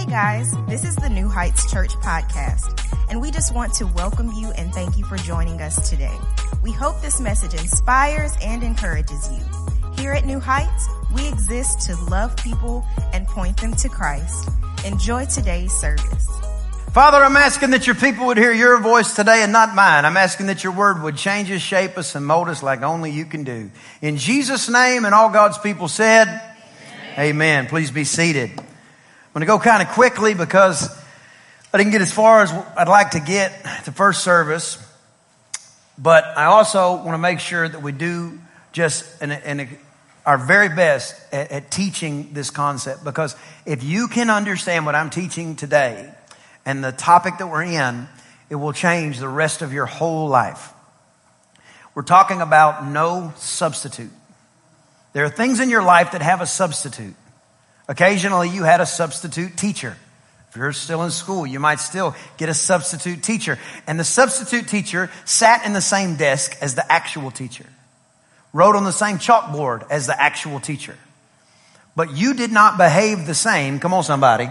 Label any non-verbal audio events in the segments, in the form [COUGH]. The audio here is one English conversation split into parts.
Hey guys, this is the New Heights Church podcast, and we just want to welcome you and thank you for joining us today. We hope this message inspires and encourages you. Here at New Heights, we exist to love people and point them to Christ. Enjoy today's service. Father, I'm asking that your people would hear your voice today and not mine. I'm asking that your word would change us, shape us, and mold us like only you can do. In Jesus' name, and all God's people said, Amen. Amen. Please be seated. Going to go kind of quickly because I didn't get as far as I'd like to get to first service. But I also want to make sure that we do just an, an, our very best at, at teaching this concept because if you can understand what I'm teaching today, and the topic that we're in, it will change the rest of your whole life. We're talking about no substitute. There are things in your life that have a substitute. Occasionally, you had a substitute teacher. If you're still in school, you might still get a substitute teacher. And the substitute teacher sat in the same desk as the actual teacher, wrote on the same chalkboard as the actual teacher. But you did not behave the same. Come on, somebody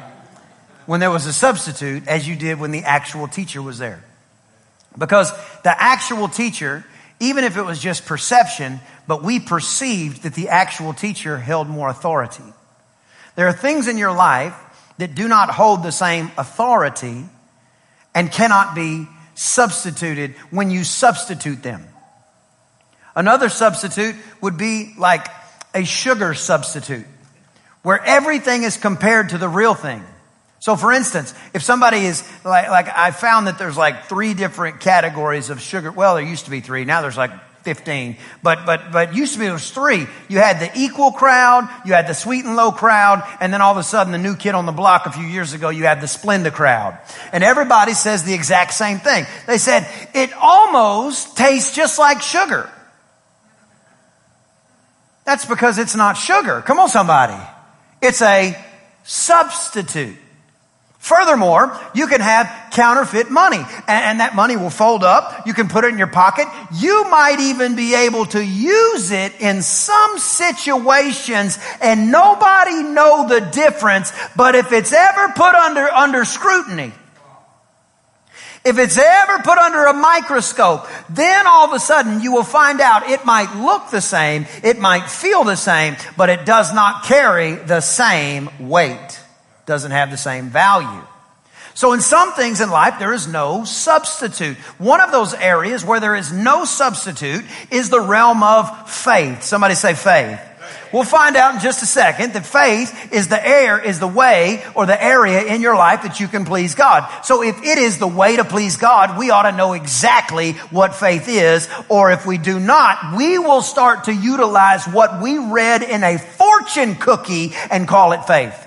when there was a substitute as you did when the actual teacher was there. Because the actual teacher, even if it was just perception, but we perceived that the actual teacher held more authority. There are things in your life that do not hold the same authority and cannot be substituted when you substitute them. Another substitute would be like a sugar substitute, where everything is compared to the real thing. So for instance, if somebody is like, like I found that there's like three different categories of sugar. Well, there used to be three. Now there's like 15. But, but, but used to be it was three. You had the equal crowd, you had the sweet and low crowd, and then all of a sudden the new kid on the block a few years ago, you had the Splenda crowd. And everybody says the exact same thing. They said, it almost tastes just like sugar. That's because it's not sugar. Come on somebody. It's a substitute. Furthermore, you can have counterfeit money and, that money will fold up. You can put it in your pocket. You might even be able to use it in some situations and nobody know the difference. But if it's ever put under, under scrutiny, if it's ever put under a microscope, then all of a sudden you will find out it might look the same, it might feel the same, but it does not carry the same weight doesn't have the same value. So in some things in life, there is no substitute. One of those areas where there is no substitute is the realm of faith. Somebody say faith. We'll find out in just a second that faith is the air, is the way or the area in your life that you can please God. So if it is the way to please God, we ought to know exactly what faith is. Or if we do not, we will start to utilize what we read in a fortune cookie and call it faith.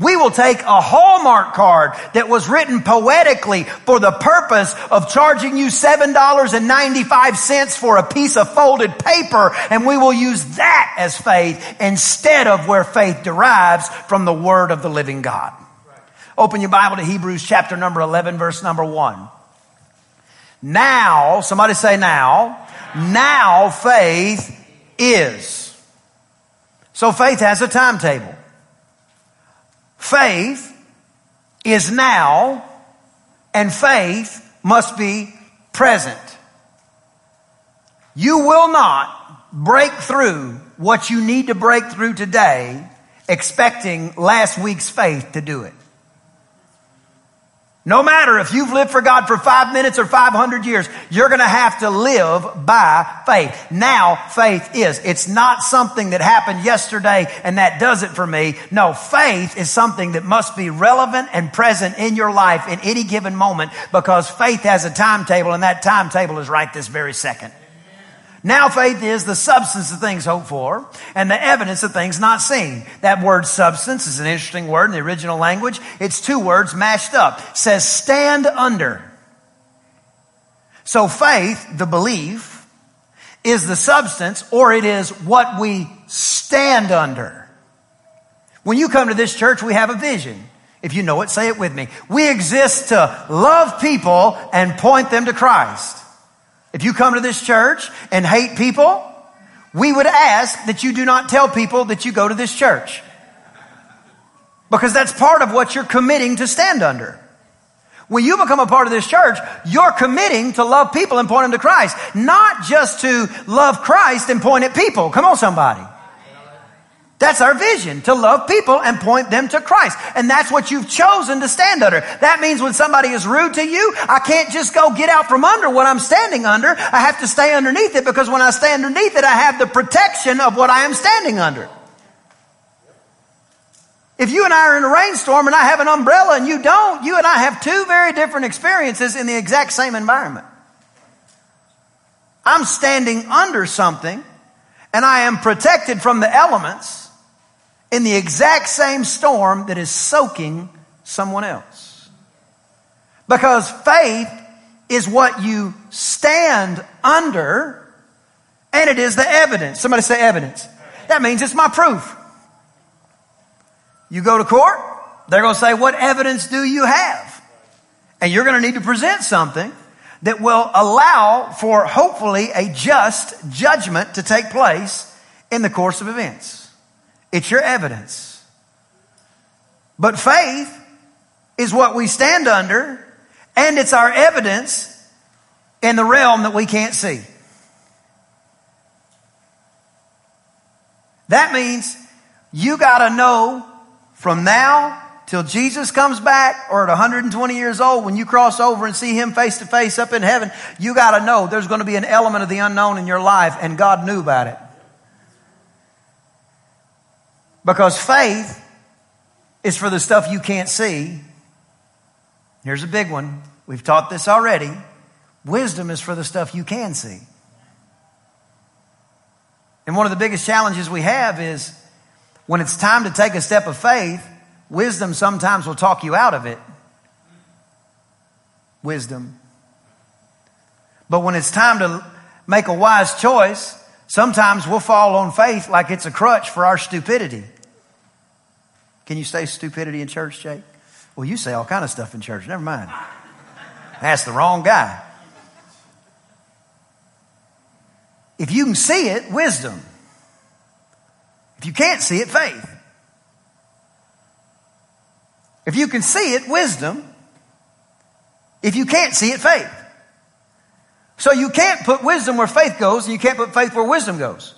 We will take a Hallmark card that was written poetically for the purpose of charging you $7.95 for a piece of folded paper and we will use that as faith instead of where faith derives from the word of the living God. Open your Bible to Hebrews chapter number 11 verse number 1. Now, somebody say now, now faith is. So faith has a timetable. Faith is now and faith must be present. You will not break through what you need to break through today expecting last week's faith to do it. No matter if you've lived for God for five minutes or 500 years, you're going to have to live by faith. Now faith is. It's not something that happened yesterday and that does it for me. No, faith is something that must be relevant and present in your life in any given moment because faith has a timetable and that timetable is right this very second. Now faith is the substance of things hoped for and the evidence of things not seen. That word substance is an interesting word in the original language. It's two words mashed up. It says stand under. So faith, the belief, is the substance or it is what we stand under. When you come to this church, we have a vision. If you know it, say it with me. We exist to love people and point them to Christ. If you come to this church and hate people, we would ask that you do not tell people that you go to this church. Because that's part of what you're committing to stand under. When you become a part of this church, you're committing to love people and point them to Christ. Not just to love Christ and point at people. Come on, somebody. That's our vision, to love people and point them to Christ. And that's what you've chosen to stand under. That means when somebody is rude to you, I can't just go get out from under what I'm standing under. I have to stay underneath it because when I stay underneath it, I have the protection of what I am standing under. If you and I are in a rainstorm and I have an umbrella and you don't, you and I have two very different experiences in the exact same environment. I'm standing under something and I am protected from the elements in the exact same storm that is soaking someone else. Because faith is what you stand under and it is the evidence. Somebody say evidence. That means it's my proof. You go to court, they're going to say, what evidence do you have? And you're going to need to present something that will allow for hopefully a just judgment to take place in the course of events. It's your evidence. But faith is what we stand under, and it's our evidence in the realm that we can't see. That means you gotta know from now till Jesus comes back or at 120 years old when you cross over and see him face to face up in heaven, you gotta know there's gonna be an element of the unknown in your life and God knew about it. Because faith is for the stuff you can't see. Here's a big one. We've taught this already. Wisdom is for the stuff you can see. And one of the biggest challenges we have is when it's time to take a step of faith, wisdom sometimes will talk you out of it. Wisdom. But when it's time to make a wise choice, Sometimes we'll fall on faith like it's a crutch for our stupidity. Can you say stupidity in church, Jake? Well, you say all kind of stuff in church. Never mind. That's the wrong guy. If you can see it, wisdom. If you can't see it, faith. If you can see it, wisdom. If you can't see it, faith. So you can't put wisdom where faith goes, and you can't put faith where wisdom goes.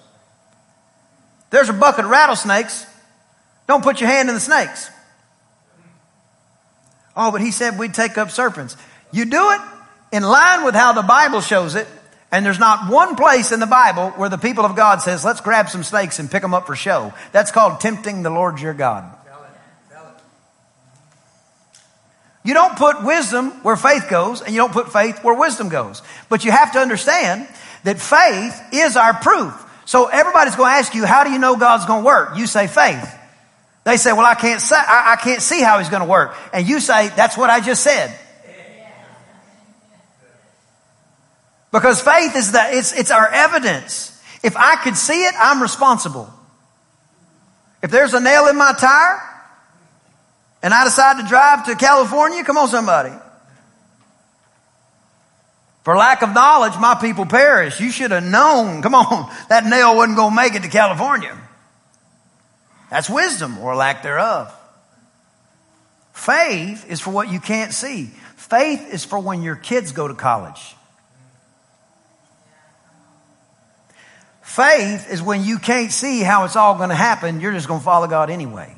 There's a bucket of rattlesnakes. Don't put your hand in the snakes. Oh, but he said we'd take up serpents. You do it in line with how the Bible shows it, and there's not one place in the Bible where the people of God says, let's grab some snakes and pick them up for show. That's called tempting the Lord your God. You don't put wisdom where faith goes, and you don't put faith where wisdom goes. But you have to understand that faith is our proof. So everybody's going to ask you, how do you know God's going to work? You say faith. They say, well, I can't say, I, I can't see how he's going to work. And you say, that's what I just said. Because faith is that it's, it's our evidence. If I could see it, I'm responsible. If there's a nail in my tire, and I decide to drive to California, come on somebody. For lack of knowledge, my people perish. You should have known, come on, that nail wasn't going to make it to California. That's wisdom or lack thereof. Faith is for what you can't see. Faith is for when your kids go to college. Faith is when you can't see how it's all going to happen, you're just going to follow God anyway.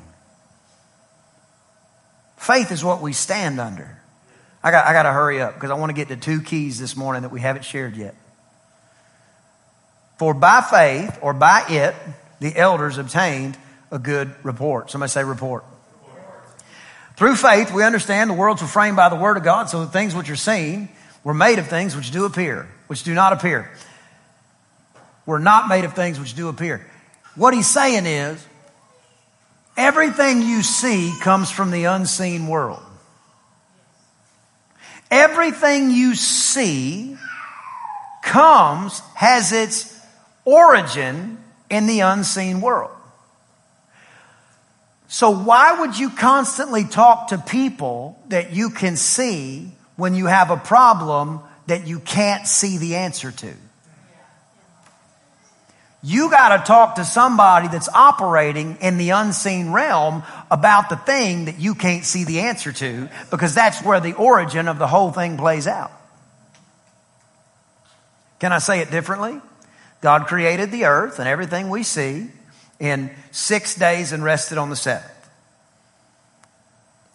Faith is what we stand under. I got, I got to hurry up because I want to get to two keys this morning that we haven't shared yet. For by faith or by it, the elders obtained a good report. Somebody say report. Through faith, we understand the worlds were framed by the word of God, so the things which are seen were made of things which do appear, which do not appear. We're not made of things which do appear. What he's saying is, Everything you see comes from the unseen world. Everything you see comes, has its origin in the unseen world. So why would you constantly talk to people that you can see when you have a problem that you can't see the answer to? You got to talk to somebody that's operating in the unseen realm about the thing that you can't see the answer to because that's where the origin of the whole thing plays out. Can I say it differently? God created the earth and everything we see in six days and rested on the seventh.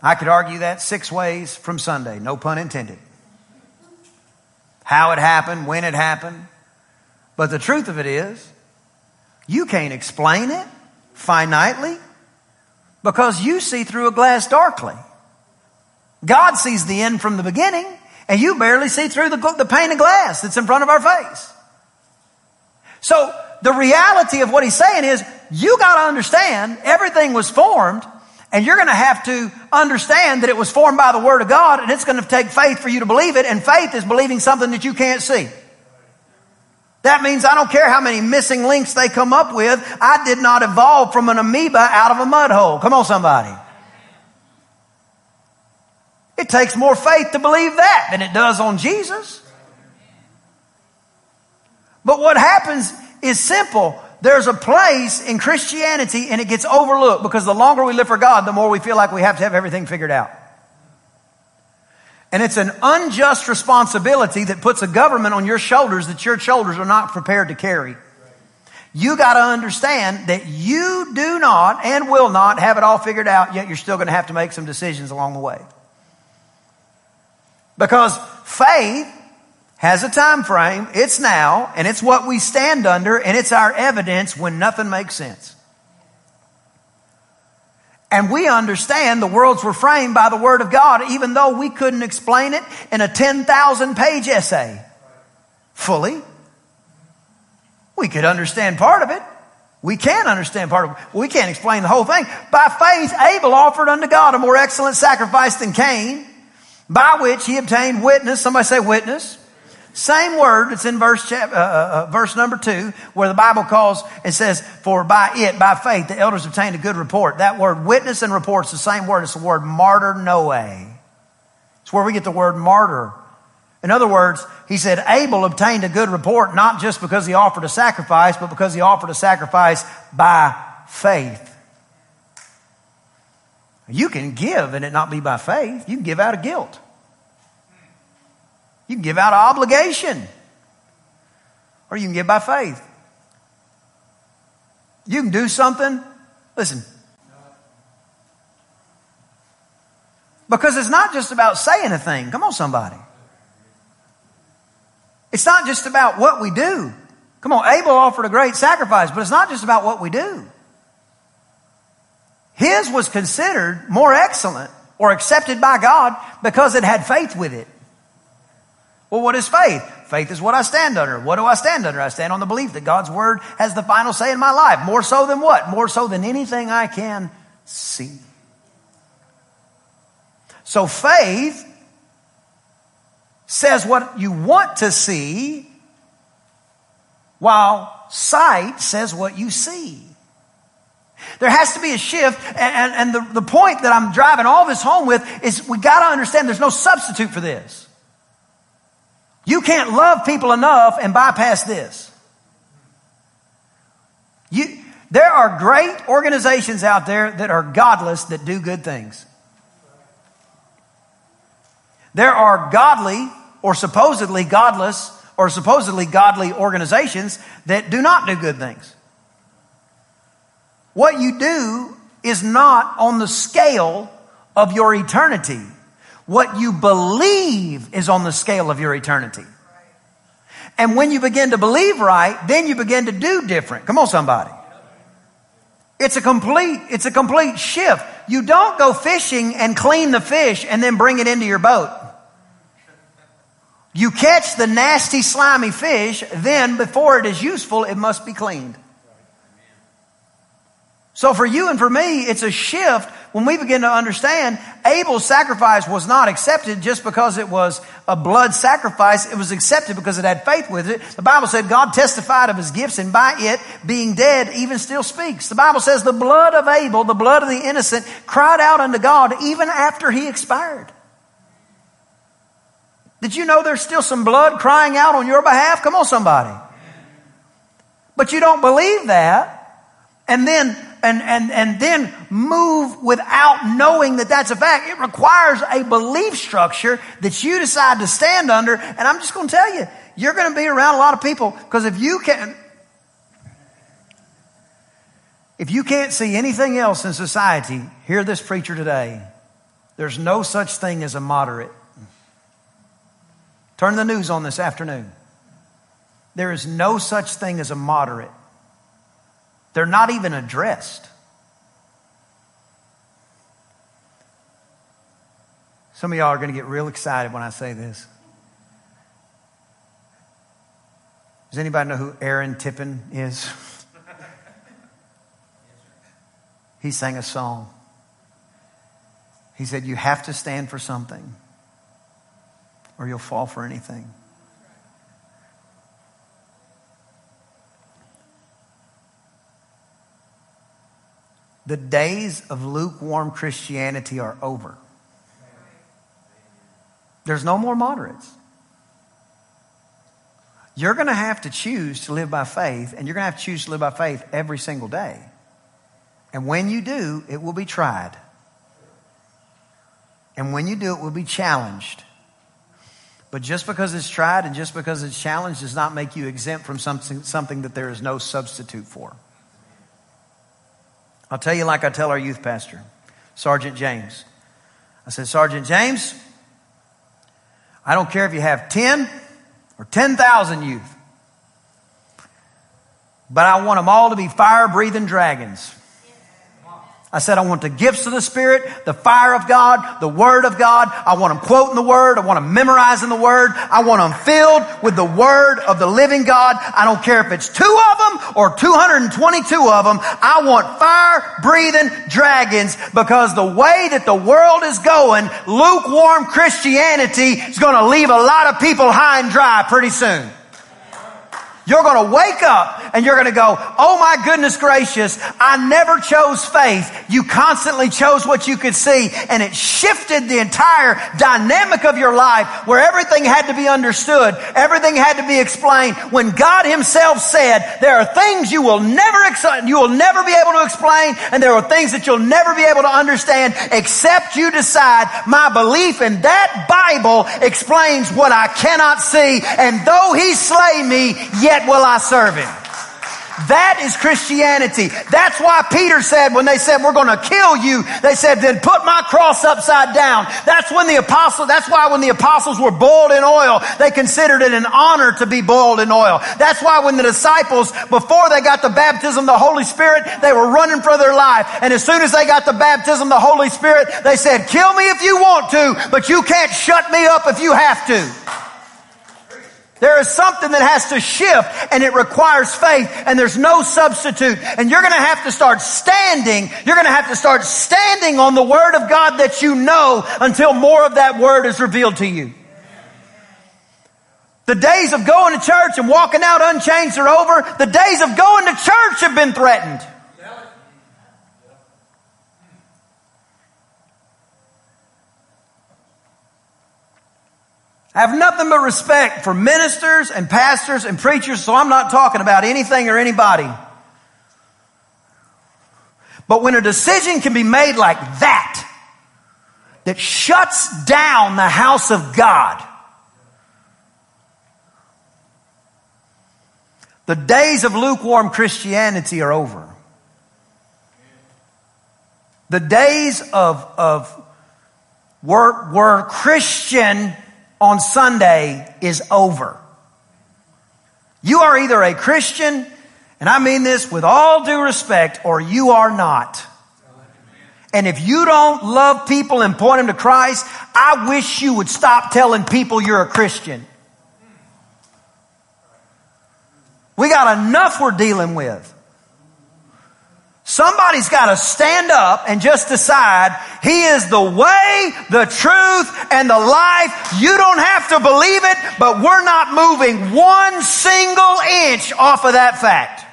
I could argue that six ways from Sunday, no pun intended. How it happened, when it happened. But the truth of it is, you can't explain it finitely because you see through a glass darkly. God sees the end from the beginning and you barely see through the, the pane of glass that's in front of our face. So the reality of what he's saying is you got to understand everything was formed and you're going to have to understand that it was formed by the word of God and it's going to take faith for you to believe it and faith is believing something that you can't see. That means I don't care how many missing links they come up with. I did not evolve from an amoeba out of a mud hole. Come on, somebody. It takes more faith to believe that than it does on Jesus. But what happens is simple. There's a place in Christianity and it gets overlooked because the longer we live for God, the more we feel like we have to have everything figured out. And it's an unjust responsibility that puts a government on your shoulders that your shoulders are not prepared to carry. You got to understand that you do not and will not have it all figured out, yet you're still going to have to make some decisions along the way. Because faith has a time frame, it's now, and it's what we stand under, and it's our evidence when nothing makes sense. And we understand the worlds were framed by the Word of God, even though we couldn't explain it in a 10,000 page essay fully. We could understand part of it. We can understand part of it. We can't explain the whole thing. By faith, Abel offered unto God a more excellent sacrifice than Cain, by which he obtained witness. Somebody say witness. Same word that's in verse, uh, uh, uh, verse number two, where the Bible calls and says, For by it, by faith, the elders obtained a good report. That word witness and report is the same word. It's the word martyr noe. It's where we get the word martyr. In other words, he said Abel obtained a good report not just because he offered a sacrifice, but because he offered a sacrifice by faith. You can give and it not be by faith. You can give out of guilt. You can give out of obligation. Or you can give by faith. You can do something. Listen. Because it's not just about saying a thing. Come on, somebody. It's not just about what we do. Come on, Abel offered a great sacrifice, but it's not just about what we do. His was considered more excellent or accepted by God because it had faith with it. Well, what is faith? Faith is what I stand under. What do I stand under? I stand on the belief that God's word has the final say in my life. More so than what? More so than anything I can see. So faith says what you want to see, while sight says what you see. There has to be a shift, and, and, the, the point that I'm driving all this home with is we gotta understand there's no substitute for this. You can't love people enough and bypass this. You, there are great organizations out there that are godless that do good things. There are godly or supposedly godless or supposedly godly organizations that do not do good things. What you do is not on the scale of your eternity. What you believe is on the scale of your eternity. And when you begin to believe right, then you begin to do different. Come on, somebody. It's a complete, it's a complete shift. You don't go fishing and clean the fish and then bring it into your boat. You catch the nasty, slimy fish, then before it is useful, it must be cleaned. So for you and for me, it's a shift when we begin to understand Abel's sacrifice was not accepted just because it was a blood sacrifice. It was accepted because it had faith with it. The Bible said God testified of his gifts and by it being dead even still speaks. The Bible says the blood of Abel, the blood of the innocent cried out unto God even after he expired. Did you know there's still some blood crying out on your behalf? Come on somebody. But you don't believe that. And then, and, and, and then move without knowing that that's a fact. It requires a belief structure that you decide to stand under. And I'm just going to tell you, you're going to be around a lot of people because if you can, if you can't see anything else in society, hear this preacher today. There's no such thing as a moderate. Turn the news on this afternoon. There is no such thing as a moderate. They're not even addressed. Some of y'all are going to get real excited when I say this. Does anybody know who Aaron Tippin is? [LAUGHS] he sang a song. He said, You have to stand for something, or you'll fall for anything. The days of lukewarm Christianity are over. There's no more moderates. You're going to have to choose to live by faith, and you're going to have to choose to live by faith every single day. And when you do, it will be tried. And when you do, it will be challenged. But just because it's tried and just because it's challenged does not make you exempt from something, something that there is no substitute for. I'll tell you like I tell our youth pastor, Sergeant James. I said, Sergeant James, I don't care if you have 10 or 10,000 youth, but I want them all to be fire breathing dragons. I said, I want the gifts of the Spirit, the fire of God, the Word of God. I want them quoting the Word. I want them memorizing the Word. I want them filled with the Word of the living God. I don't care if it's two of them or 222 of them. I want fire breathing dragons because the way that the world is going, lukewarm Christianity is going to leave a lot of people high and dry pretty soon. You're going to wake up and you're going to go, Oh my goodness gracious, I never chose faith. You constantly chose what you could see and it shifted the entire dynamic of your life where everything had to be understood. Everything had to be explained. When God himself said, there are things you will never, you will never be able to explain and there are things that you'll never be able to understand except you decide my belief in that Bible explains what I cannot see and though he slay me, yet yet will I serve him. That is Christianity. That's why Peter said when they said, we're going to kill you, they said, then put my cross upside down. That's when the apostles, that's why when the apostles were boiled in oil, they considered it an honor to be boiled in oil. That's why when the disciples, before they got the baptism of the Holy Spirit, they were running for their life. And as soon as they got the baptism of the Holy Spirit, they said, kill me if you want to, but you can't shut me up if you have to. There is something that has to shift and it requires faith and there's no substitute. And you're going to have to start standing. You're going to have to start standing on the word of God that you know until more of that word is revealed to you. The days of going to church and walking out unchanged are over. The days of going to church have been threatened. I have nothing but respect for ministers and pastors and preachers, so I'm not talking about anything or anybody. But when a decision can be made like that, that shuts down the house of God, the days of lukewarm Christianity are over. The days of, of were, were Christian on Sunday is over. You are either a Christian, and I mean this with all due respect, or you are not. And if you don't love people and point them to Christ, I wish you would stop telling people you're a Christian. We got enough we're dealing with. Somebody's got to stand up and just decide He is the way, the truth, and the life. You don't have to believe it, but we're not moving one single inch off of that fact.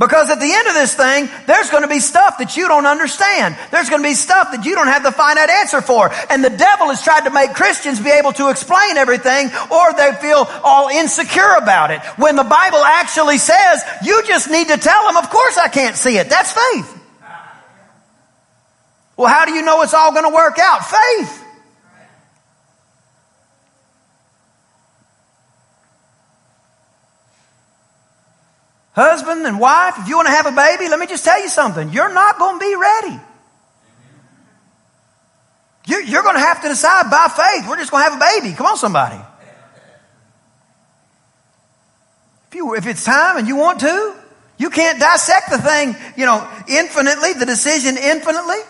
Because at the end of this thing, there's going to be stuff that you don't understand. There's going to be stuff that you don't have the finite answer for. And the devil has tried to make Christians be able to explain everything or they feel all insecure about it. When the Bible actually says, you just need to tell them, of course I can't see it. That's faith. Well, how do you know it's all going to work out? Faith. Husband and wife, if you want to have a baby, let me just tell you something. You're not going to be ready. You're, going to have to decide by faith. We're just going to have a baby. Come on, somebody. If, you, if it's time and you want to, you can't dissect the thing, you know, infinitely, the decision infinitely.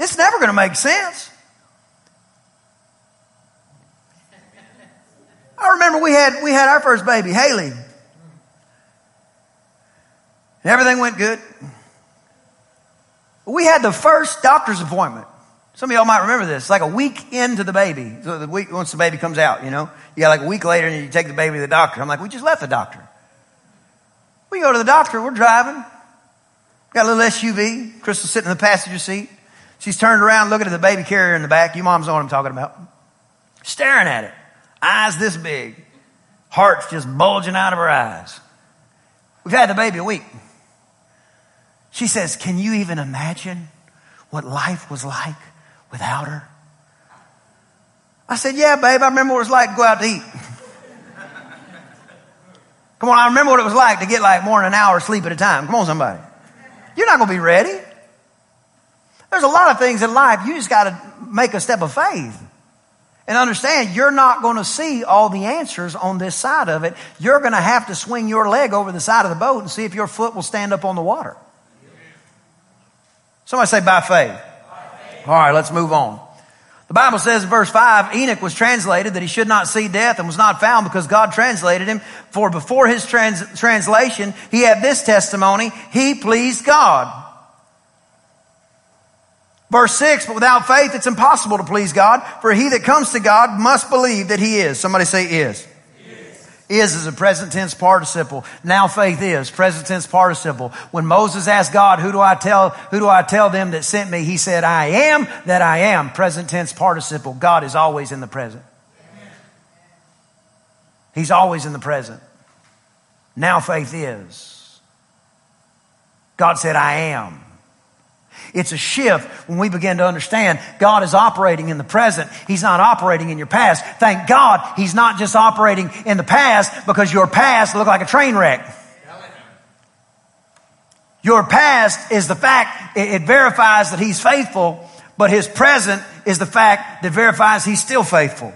It's never going to make sense. I remember we had, we had our first baby, Haley. And everything went good. We had the first doctor's appointment. Some of y'all might remember this. Like a week into the baby. So the week, once the baby comes out, you know, you got like a week later and you take the baby to the doctor. I'm like, we just left the doctor. We go to the doctor. We're driving. Got a little SUV. Crystal's sitting in the passenger seat. She's turned around looking at the baby carrier in the back. You moms know what I'm talking about. Staring at it. Eyes this big. Heart's just bulging out of her eyes. We've had the baby a week. She says, Can you even imagine what life was like without her? I said, Yeah, babe, I remember what it was like to go out to eat. [LAUGHS] Come on, I remember what it was like to get like more than an hour sleep at a time. Come on, somebody. You're not going to be ready. There's a lot of things in life you just got to make a step of faith. And understand, you're not going to see all the answers on this side of it. You're going to have to swing your leg over the side of the boat and see if your foot will stand up on the water. Somebody say by faith. by faith. All right, let's move on. The Bible says in verse 5, Enoch was translated that he should not see death and was not found because God translated him. For before his trans- translation, he had this testimony, he pleased God. Verse 6, but without faith it's impossible to please God, for he that comes to God must believe that he is. Somebody say is. Is is a present tense participle. Now faith is present tense participle. When Moses asked God, "Who do I tell? Who do I tell them that sent me?" He said, "I am that I am." Present tense participle. God is always in the present. He's always in the present. Now faith is. God said, "I am." It's a shift when we begin to understand God is operating in the present. He's not operating in your past. Thank God He's not just operating in the past because your past looked like a train wreck. Your past is the fact, it verifies that He's faithful, but His present is the fact that verifies He's still faithful.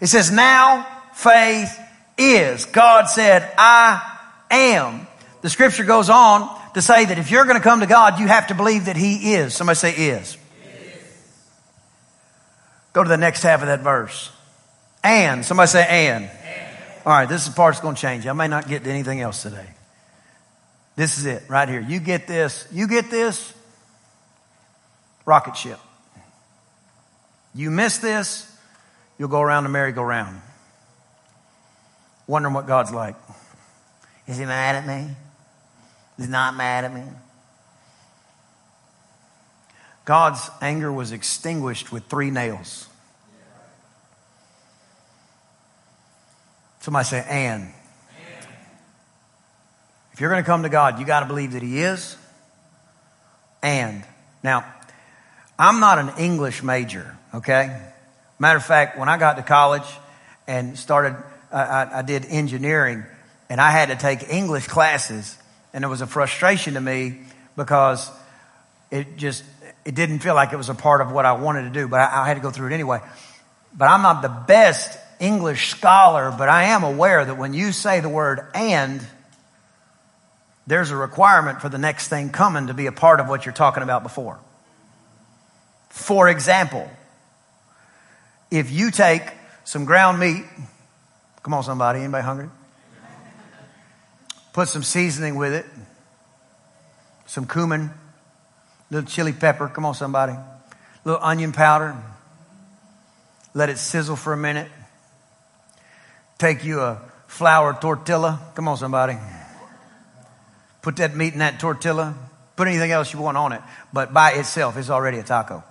It says, now faith is. God said, I am. The scripture goes on to say that if you're going to come to God, you have to believe that He is. Somebody say is. Go to the next half of that verse. And. Somebody say and. and. All right, this is the part that's going to change. I may not get to anything else today. This is it right here. You get this. You get this. Rocket ship. You miss this, you'll go around the merry-go-round. Wondering what God's like. Is he mad at me? He's not mad at me. God's anger was extinguished with three nails. Somebody say, and. If you're going to come to God, you got to believe that He is. And. Now, I'm not an English major, okay? Matter of fact, when I got to college and started, I, I did engineering, and I had to take English classes and it was a frustration to me because it just, it didn't feel like it was a part of what I wanted to do, but I, I had to go through it anyway. But I'm not the best English scholar, but I am aware that when you say the word and, there's a requirement for the next thing coming to be a part of what you're talking about before. For example, if you take some ground meat, come on somebody, anybody hungry? Put some seasoning with it. Some cumin, little chili pepper. Come on, somebody. little onion powder. Let it sizzle for a minute. Take you a flour tortilla. Come on, somebody. Put that meat in that tortilla. Put anything else you want on it. But by itself, it's already a taco.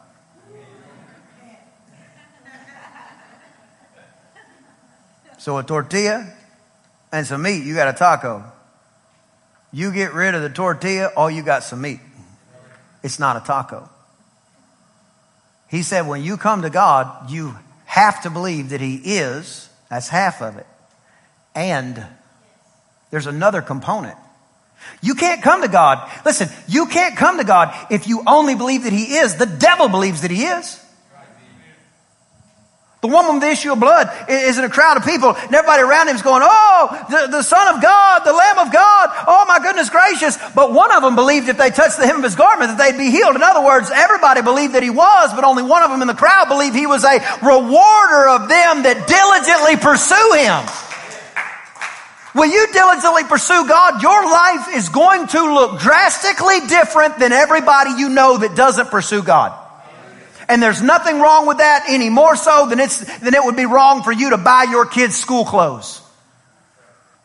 So a tortilla and some meat, you got a taco. You get rid of the tortilla, all you got some meat. It's not a taco. He said, when you come to God, you have to believe that He is. That's half of it. And there's another component. You can't come to God. Listen, you can't come to God if you only believe that He is. The devil believes that He is. The woman with the issue of blood is in a crowd of people, and everybody around him is going, Oh, the, the Son of God, the Lamb of God, oh my goodness gracious. But one of them believed if they touched the hem of his garment that they'd be healed. In other words, everybody believed that he was, but only one of them in the crowd believed he was a rewarder of them that diligently pursue him. Will you diligently pursue God? Your life is going to look drastically different than everybody you know that doesn't pursue God. And there's nothing wrong with that any more so than it's, than it would be wrong for you to buy your kids school clothes.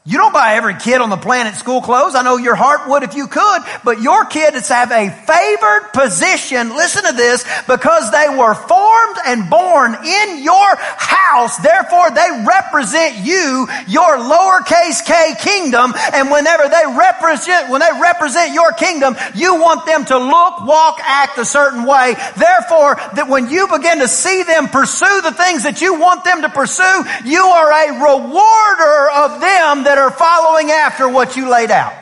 You don't buy every kid on the planet school clothes. I know your heart would if you could, but your kids have a favored position. Listen to this, because they were formed and born in your house. Therefore, they represent you, your lowercase k kingdom. And whenever they represent, when they represent your kingdom, you want them to look, walk, act a certain way. Therefore, that when you begin to see them pursue the things that you want them to pursue, you are a rewarder of them that that are following after what you laid out.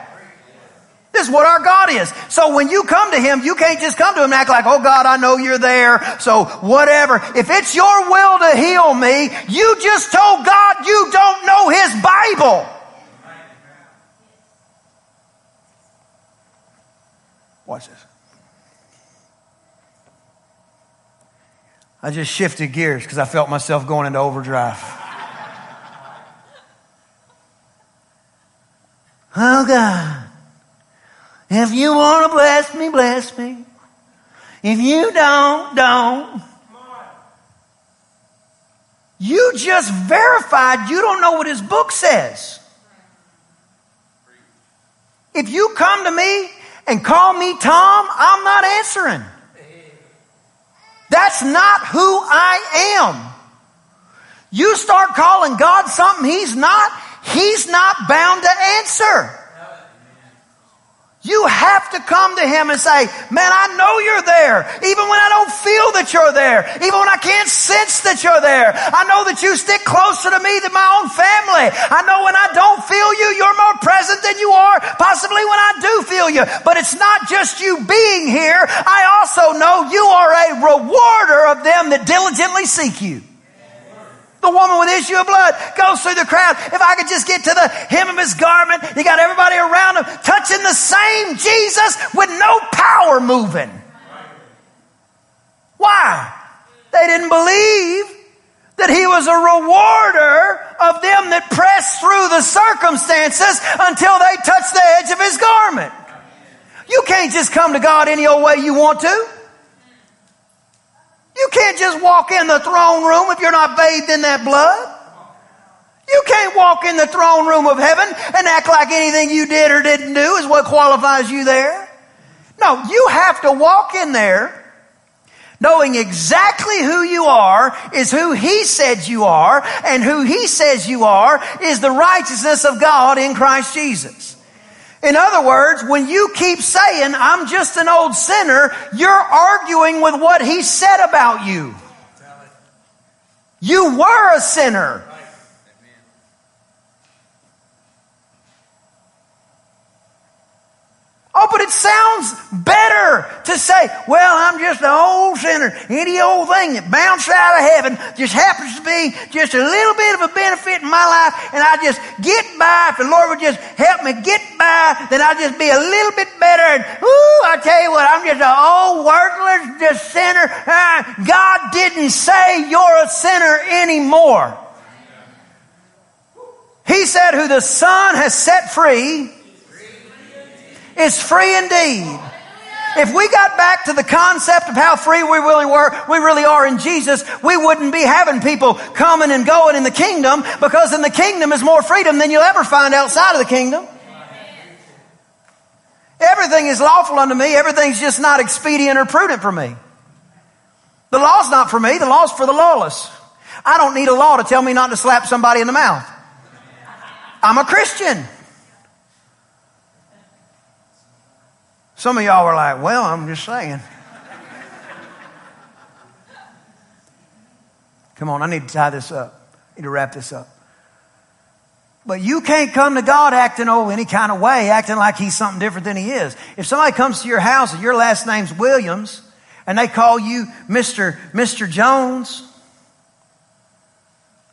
This is what our God is. So when you come to Him, you can't just come to Him and act like, oh God, I know you're there. So whatever. If it's your will to heal me, you just told God you don't know His Bible. Watch this. I just shifted gears because I felt myself going into overdrive. Oh God, if you want to bless me, bless me. If you don't, don't. You just verified you don't know what his book says. If you come to me and call me Tom, I'm not answering. That's not who I am. You start calling God something he's not, He's not bound to answer. You have to come to Him and say, man, I know you're there. Even when I don't feel that you're there. Even when I can't sense that you're there. I know that you stick closer to me than my own family. I know when I don't feel you, you're more present than you are possibly when I do feel you. But it's not just you being here. I also know you are a rewarder of them that diligently seek you. The woman with issue of blood goes through the crowd. If I could just get to the hem of his garment, you got everybody around him touching the same Jesus with no power moving. Why? They didn't believe that he was a rewarder of them that pressed through the circumstances until they touched the edge of his garment. You can't just come to God any old way you want to. You can't just walk in the throne room if you're not bathed in that blood. You can't walk in the throne room of heaven and act like anything you did or didn't do is what qualifies you there. No, you have to walk in there knowing exactly who you are is who He said you are, and who He says you are is the righteousness of God in Christ Jesus. In other words, when you keep saying, I'm just an old sinner, you're arguing with what he said about you. You were a sinner. Oh, but it sounds better to say, well, I'm just an old sinner. Any old thing that bounced out of heaven just happens to be just a little bit of a benefit in my life, and I just get by. If the Lord would just help me get by, then I'll just be a little bit better. And, ooh, I tell you what, I'm just an old worthless just sinner. Uh, God didn't say you're a sinner anymore. He said, who the Son has set free is free indeed. If we got back to the concept of how free we really were, we really are in Jesus, we wouldn't be having people coming and going in the kingdom because in the kingdom is more freedom than you'll ever find outside of the kingdom. Everything is lawful unto me. Everything's just not expedient or prudent for me. The law's not for me. The law's for the lawless. I don't need a law to tell me not to slap somebody in the mouth. I'm a Christian. Some of y'all were like, well, I'm just saying. Come on, I need to tie this up. I need to wrap this up. But you can't come to God acting oh any kind of way, acting like he's something different than he is. If somebody comes to your house and your last name's Williams and they call you Mr. Mr. Jones,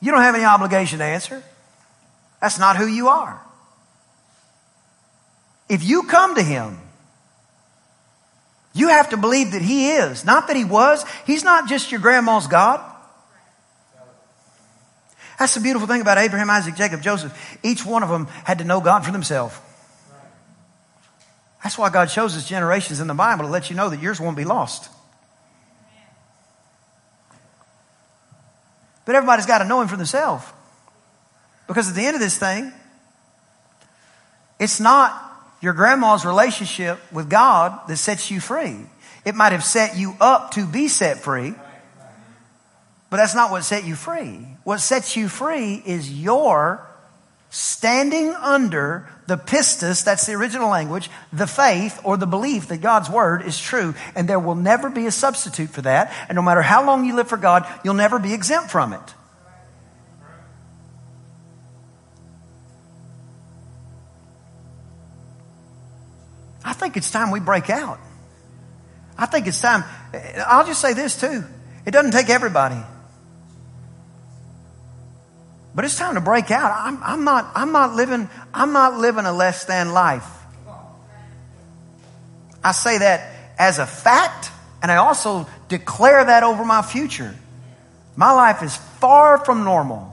you don't have any obligation to answer. That's not who you are. If you come to him, you have to believe that he is, not that he was. He's not just your grandma's God. That's the beautiful thing about Abraham, Isaac, Jacob, Joseph. Each one of them had to know God for themselves. That's why God shows us generations in the Bible to let you know that yours won't be lost. But everybody's got to know Him for themselves. Because at the end of this thing, it's not your grandma's relationship with God that sets you free. It might have set you up to be set free, but that's not what set you free. What sets you free is your standing under the pistis, that's the original language, the faith or the belief that God's word is true. And there will never be a substitute for that. And no matter how long you live for God, you'll never be exempt from it. I think it's time we break out. I think it's time. I'll just say this too. It doesn't take everybody. But it's time to break out. I'm, I'm, not, I'm, not living, I'm not living a less than life. I say that as a fact, and I also declare that over my future. My life is far from normal.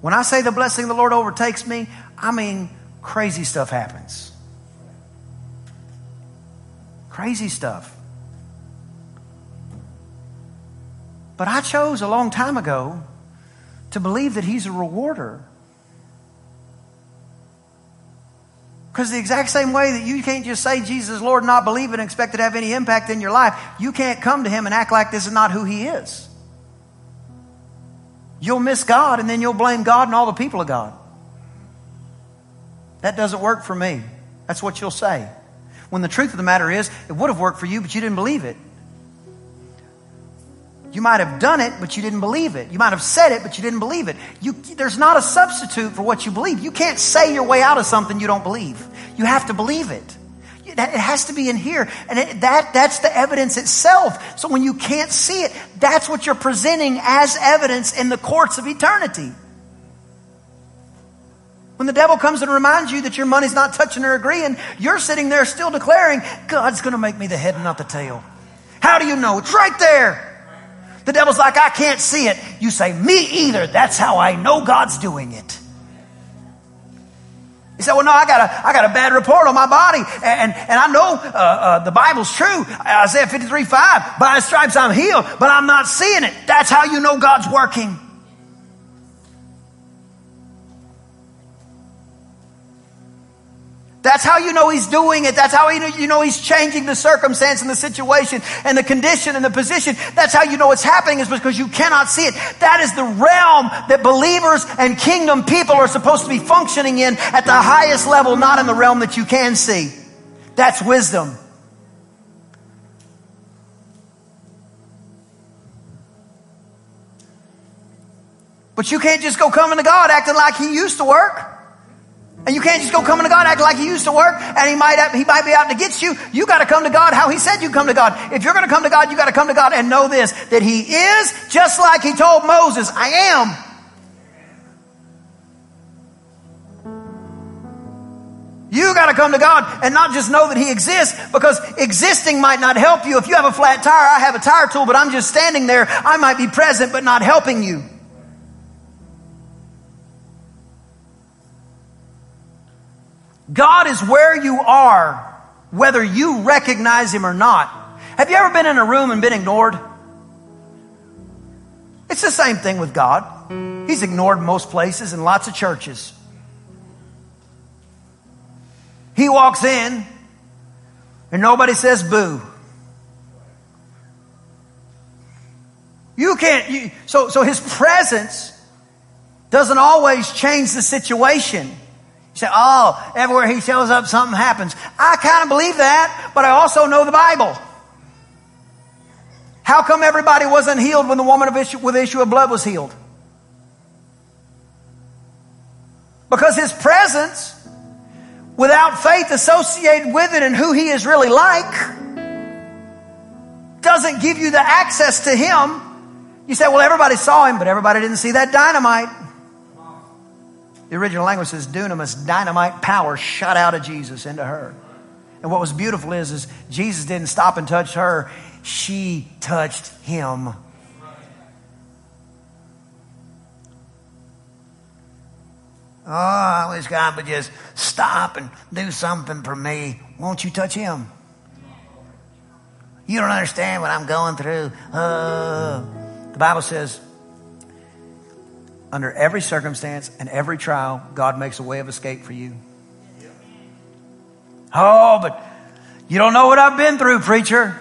When I say the blessing of the Lord overtakes me, I mean crazy stuff happens. Crazy stuff. But I chose a long time ago to believe that He's a rewarder. Because the exact same way that you can't just say Jesus Lord not believe it and expect it to have any impact in your life, you can't come to Him and act like this is not who He is. You'll miss God and then you'll blame God and all the people of God. That doesn't work for me. That's what you'll say. When the truth of the matter is, it would have worked for you, but you didn't believe it. You might have done it, but you didn't believe it. You might have said it, but you didn't believe it. You, there's not a substitute for what you believe. You can't say your way out of something you don't believe. You have to believe it. It has to be in here. And it, that, that's the evidence itself. So when you can't see it, that's what you're presenting as evidence in the courts of eternity. When the devil comes and reminds you that your money's not touching or agreeing, you're sitting there still declaring, God's going to make me the head and not the tail. How do you know? It's right there. The devil's like, I can't see it. You say, me either. That's how I know God's doing it. He said, well, no, I got a, I got a bad report on my body. And, and I know, uh, uh, the Bible's true. Isaiah 53, 5, by his stripes I'm healed, but I'm not seeing it. That's how you know God's working. That's how you know he's doing it. That's how you know he's changing the circumstance and the situation and the condition and the position. That's how you know it's happening is because you cannot see it. That is the realm that believers and kingdom people are supposed to be functioning in at the highest level, not in the realm that you can see. That's wisdom. But you can't just go coming to God acting like he used to work. And you can't just go coming to God acting like he used to work and he might, have, he might be out to get you. You got to come to God how he said you come to God. If you're going to come to God, you got to come to God and know this, that he is just like he told Moses, I am. You got to come to God and not just know that He exists because existing might not help you. If you have a flat tire, I have a tire tool, but I'm just standing there. I might be present, but not helping you. God is where you are whether you recognize him or not. Have you ever been in a room and been ignored? It's the same thing with God. He's ignored most places and lots of churches. He walks in and nobody says boo. You can't, you, so, so his presence doesn't always change the situation. You say, oh, everywhere he shows up, something happens. I kind of believe that, but I also know the Bible. How come everybody wasn't healed when the woman of issue, with issue of blood was healed? Because his presence, without faith associated with it and who he is really like, doesn't give you the access to him. You say, well, everybody saw him, but everybody didn't see that dynamite. The original language says dunamis, dynamite power shot out of Jesus into her. And what was beautiful is, is Jesus didn't stop and touch her she touched him. Oh, I wish God would just stop and do something for me. Won't you touch him? You don't understand what I'm going through. Uh, the Bible says, under every circumstance and every trial, God makes a way of escape for you. Oh, but you don't know what I've been through, preacher.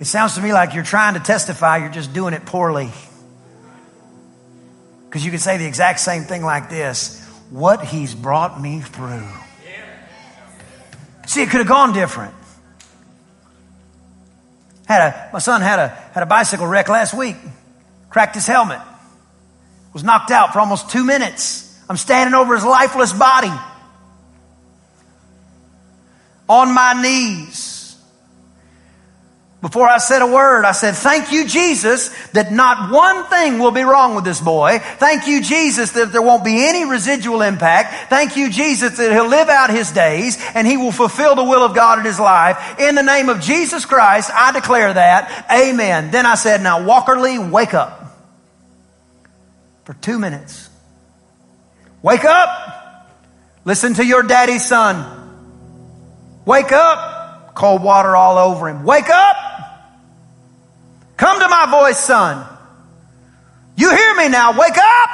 It sounds to me like you're trying to testify, you're just doing it poorly. Because you could say the exact same thing like this What he's brought me through. See, it could have gone different. Had a, my son had a, had a bicycle wreck last week, cracked his helmet, was knocked out for almost two minutes. I'm standing over his lifeless body on my knees before I said a word, I said, thank you, Jesus, that not one thing will be wrong with this boy. Thank you, Jesus, that there won't be any residual impact. Thank you, Jesus, that he'll live out his days and he will fulfill the will of God in his life. In the name of Jesus Christ, I declare that. Amen. Then I said, now Walker Lee, wake up. For two minutes. Wake up. Listen to your daddy's son. Wake up. Cold water all over him. Wake up. Come to my voice, son. You hear me now. Wake up.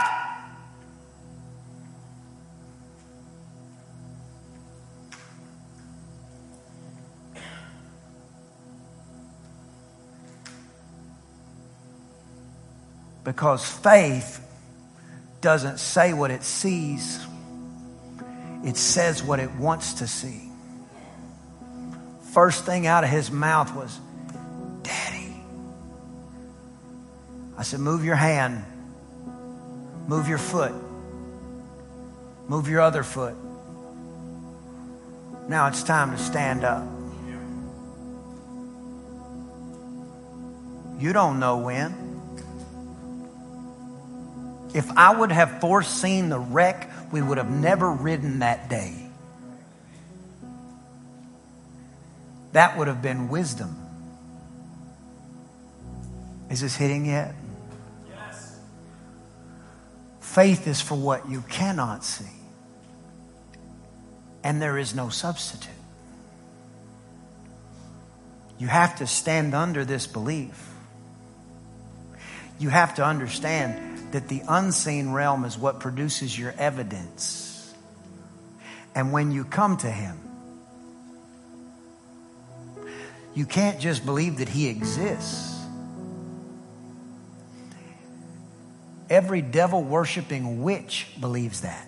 Because faith doesn't say what it sees, it says what it wants to see. First thing out of his mouth was, Daddy. I said, Move your hand, move your foot, move your other foot. Now it's time to stand up. You don't know when. If I would have foreseen the wreck, we would have never ridden that day. That would have been wisdom. Is this hitting yet? Yes. Faith is for what you cannot see. And there is no substitute. You have to stand under this belief. You have to understand that the unseen realm is what produces your evidence. And when you come to Him, you can't just believe that He exists. Every devil worshiping witch believes that.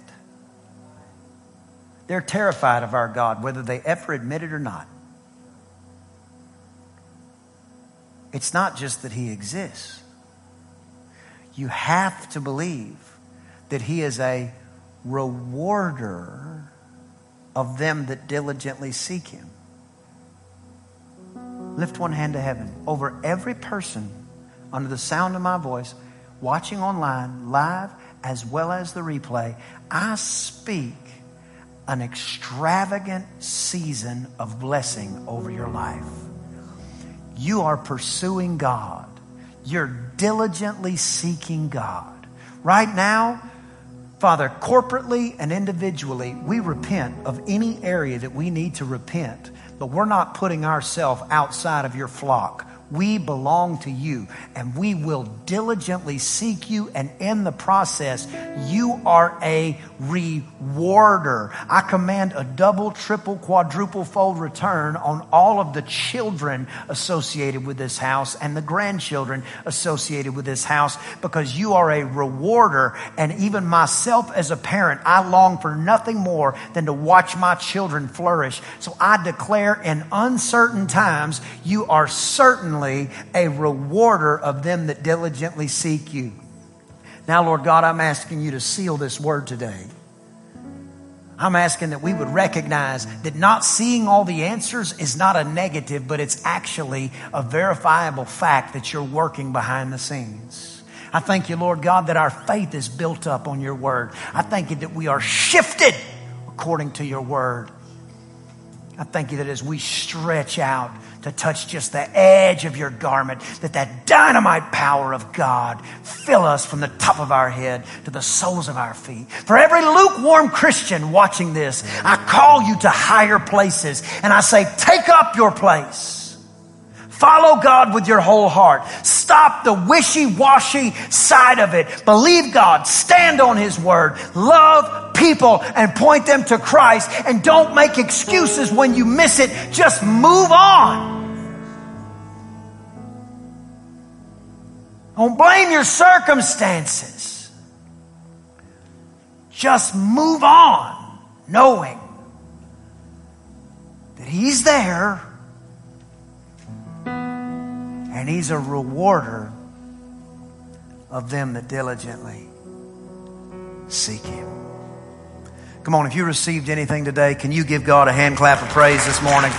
They're terrified of our God, whether they ever admit it or not. It's not just that He exists, you have to believe that He is a rewarder of them that diligently seek Him. Lift one hand to heaven over every person under the sound of my voice watching online, live as well as the replay, I speak an extravagant season of blessing over your life. You are pursuing God. You're diligently seeking God. Right now, Father, corporately and individually, we repent of any area that we need to repent but we're not putting ourselves outside of your flock. We belong to you and we will diligently seek you. And in the process, you are a rewarder. I command a double, triple, quadruple fold return on all of the children associated with this house and the grandchildren associated with this house because you are a rewarder. And even myself as a parent, I long for nothing more than to watch my children flourish. So I declare in uncertain times, you are certainly a rewarder of them that diligently seek you. Now, Lord God, I'm asking you to seal this word today. I'm asking that we would recognize that not seeing all the answers is not a negative, but it's actually a verifiable fact that you're working behind the scenes. I thank you, Lord God, that our faith is built up on your word. I thank you that we are shifted according to your word. I thank you that as we stretch out to touch just the edge of your garment, that that dynamite power of God fill us from the top of our head to the soles of our feet. For every lukewarm Christian watching this, I call you to higher places and I say, take up your place. Follow God with your whole heart. Stop the wishy-washy side of it. Believe God. Stand on His word. Love people and point them to Christ. And don't make excuses when you miss it. Just move on. Don't blame your circumstances. Just move on knowing that He's there and he's a rewarder of them that diligently seek him. Come on, if you received anything today, can you give God a hand clap of praise this morning?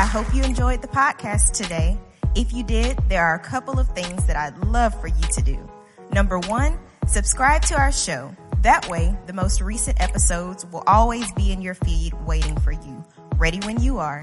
I hope you enjoyed the podcast today. If you did, there are a couple of things that I'd love for you to do. Number one, subscribe to our show. That way, the most recent episodes will always be in your feed waiting for you, ready when you are.